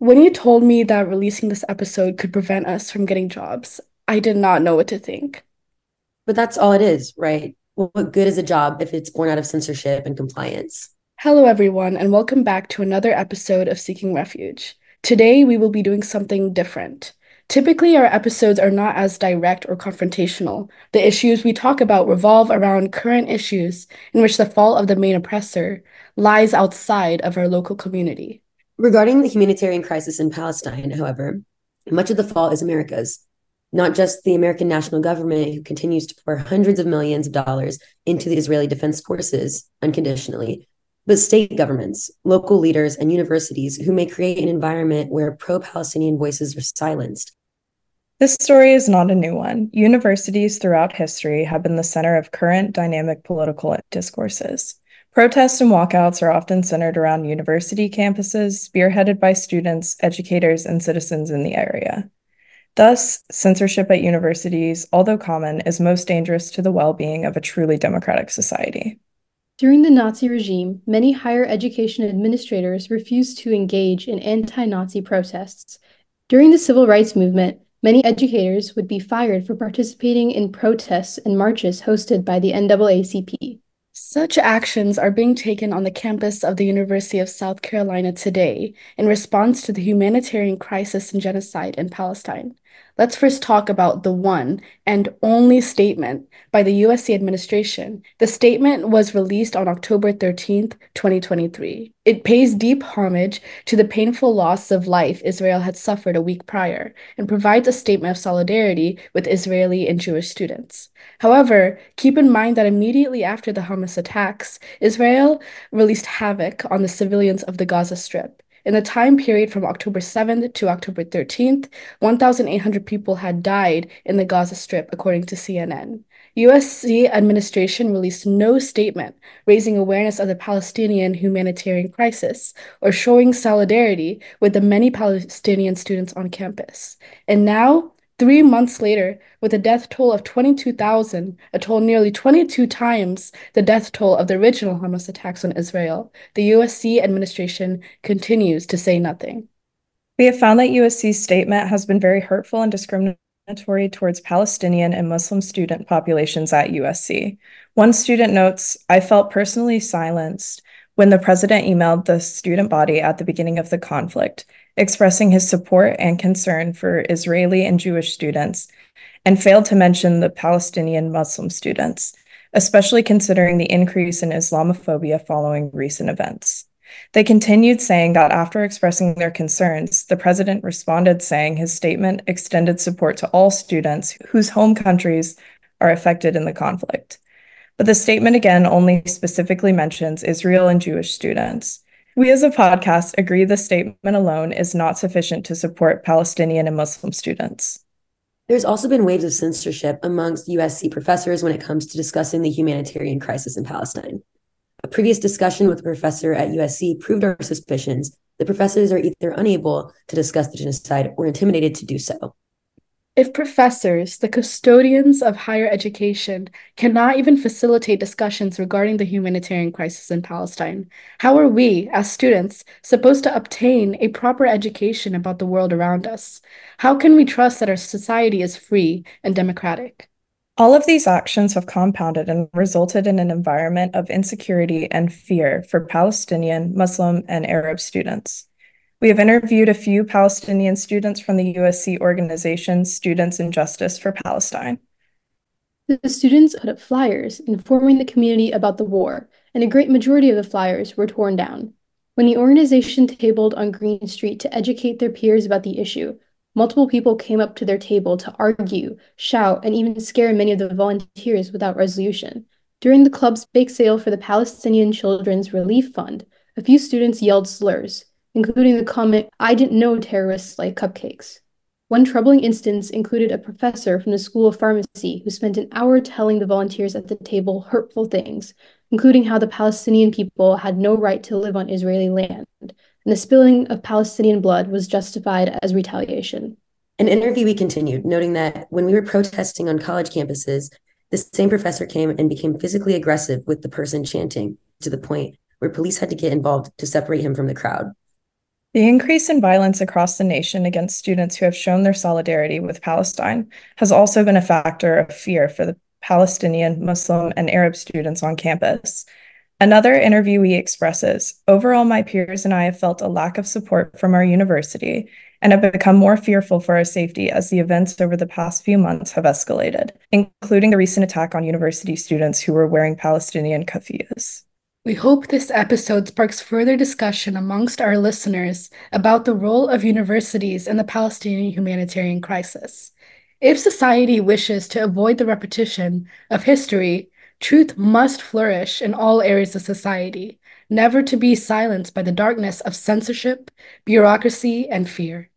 When you told me that releasing this episode could prevent us from getting jobs, I did not know what to think. But that's all it is, right? What good is a job if it's born out of censorship and compliance? Hello, everyone, and welcome back to another episode of Seeking Refuge. Today, we will be doing something different. Typically, our episodes are not as direct or confrontational. The issues we talk about revolve around current issues in which the fault of the main oppressor lies outside of our local community. Regarding the humanitarian crisis in Palestine, however, much of the fault is America's. Not just the American national government, who continues to pour hundreds of millions of dollars into the Israeli Defense Forces unconditionally, but state governments, local leaders, and universities who may create an environment where pro Palestinian voices are silenced. This story is not a new one. Universities throughout history have been the center of current dynamic political discourses. Protests and walkouts are often centered around university campuses, spearheaded by students, educators, and citizens in the area. Thus, censorship at universities, although common, is most dangerous to the well being of a truly democratic society. During the Nazi regime, many higher education administrators refused to engage in anti Nazi protests. During the civil rights movement, many educators would be fired for participating in protests and marches hosted by the NAACP. Such actions are being taken on the campus of the University of South Carolina today in response to the humanitarian crisis and genocide in Palestine. Let's first talk about the one and only statement by the USC administration. The statement was released on October 13th, 2023. It pays deep homage to the painful loss of life Israel had suffered a week prior and provides a statement of solidarity with Israeli and Jewish students. However, keep in mind that immediately after the Hamas attacks, Israel released havoc on the civilians of the Gaza Strip. In the time period from October 7th to October 13th, 1,800 people had died in the Gaza Strip, according to CNN. USC administration released no statement raising awareness of the Palestinian humanitarian crisis or showing solidarity with the many Palestinian students on campus. And now, Three months later, with a death toll of 22,000, a toll nearly 22 times the death toll of the original Hamas attacks on Israel, the USC administration continues to say nothing. We have found that USC's statement has been very hurtful and discriminatory towards Palestinian and Muslim student populations at USC. One student notes, I felt personally silenced when the president emailed the student body at the beginning of the conflict expressing his support and concern for Israeli and Jewish students, and failed to mention the Palestinian Muslim students, especially considering the increase in Islamophobia following recent events. They continued saying that after expressing their concerns, the president responded saying his statement extended support to all students whose home countries are affected in the conflict. But the statement again only specifically mentions Israel and Jewish students. We as a podcast agree the statement alone is not sufficient to support Palestinian and Muslim students. There's also been waves of censorship amongst USC professors when it comes to discussing the humanitarian crisis in Palestine. A previous discussion with a professor at USC proved our suspicions that professors are either unable to discuss the genocide or intimidated to do so. If professors, the custodians of higher education, cannot even facilitate discussions regarding the humanitarian crisis in Palestine, how are we, as students, supposed to obtain a proper education about the world around us? How can we trust that our society is free and democratic? All of these actions have compounded and resulted in an environment of insecurity and fear for Palestinian, Muslim, and Arab students. We have interviewed a few Palestinian students from the USC organization Students in Justice for Palestine. The students put up flyers informing the community about the war, and a great majority of the flyers were torn down. When the organization tabled on Green Street to educate their peers about the issue, multiple people came up to their table to argue, shout, and even scare many of the volunteers without resolution. During the club's bake sale for the Palestinian Children's Relief Fund, a few students yelled slurs, including the comment, I didn't know terrorists like cupcakes. One troubling instance included a professor from the School of Pharmacy who spent an hour telling the volunteers at the table hurtful things, including how the Palestinian people had no right to live on Israeli land, and the spilling of Palestinian blood was justified as retaliation. An interviewee continued, noting that when we were protesting on college campuses, the same professor came and became physically aggressive with the person chanting to the point where police had to get involved to separate him from the crowd. The increase in violence across the nation against students who have shown their solidarity with Palestine has also been a factor of fear for the Palestinian, Muslim, and Arab students on campus. Another interviewee expresses Overall, my peers and I have felt a lack of support from our university and have become more fearful for our safety as the events over the past few months have escalated, including the recent attack on university students who were wearing Palestinian keffiyehs. We hope this episode sparks further discussion amongst our listeners about the role of universities in the Palestinian humanitarian crisis. If society wishes to avoid the repetition of history, truth must flourish in all areas of society, never to be silenced by the darkness of censorship, bureaucracy, and fear.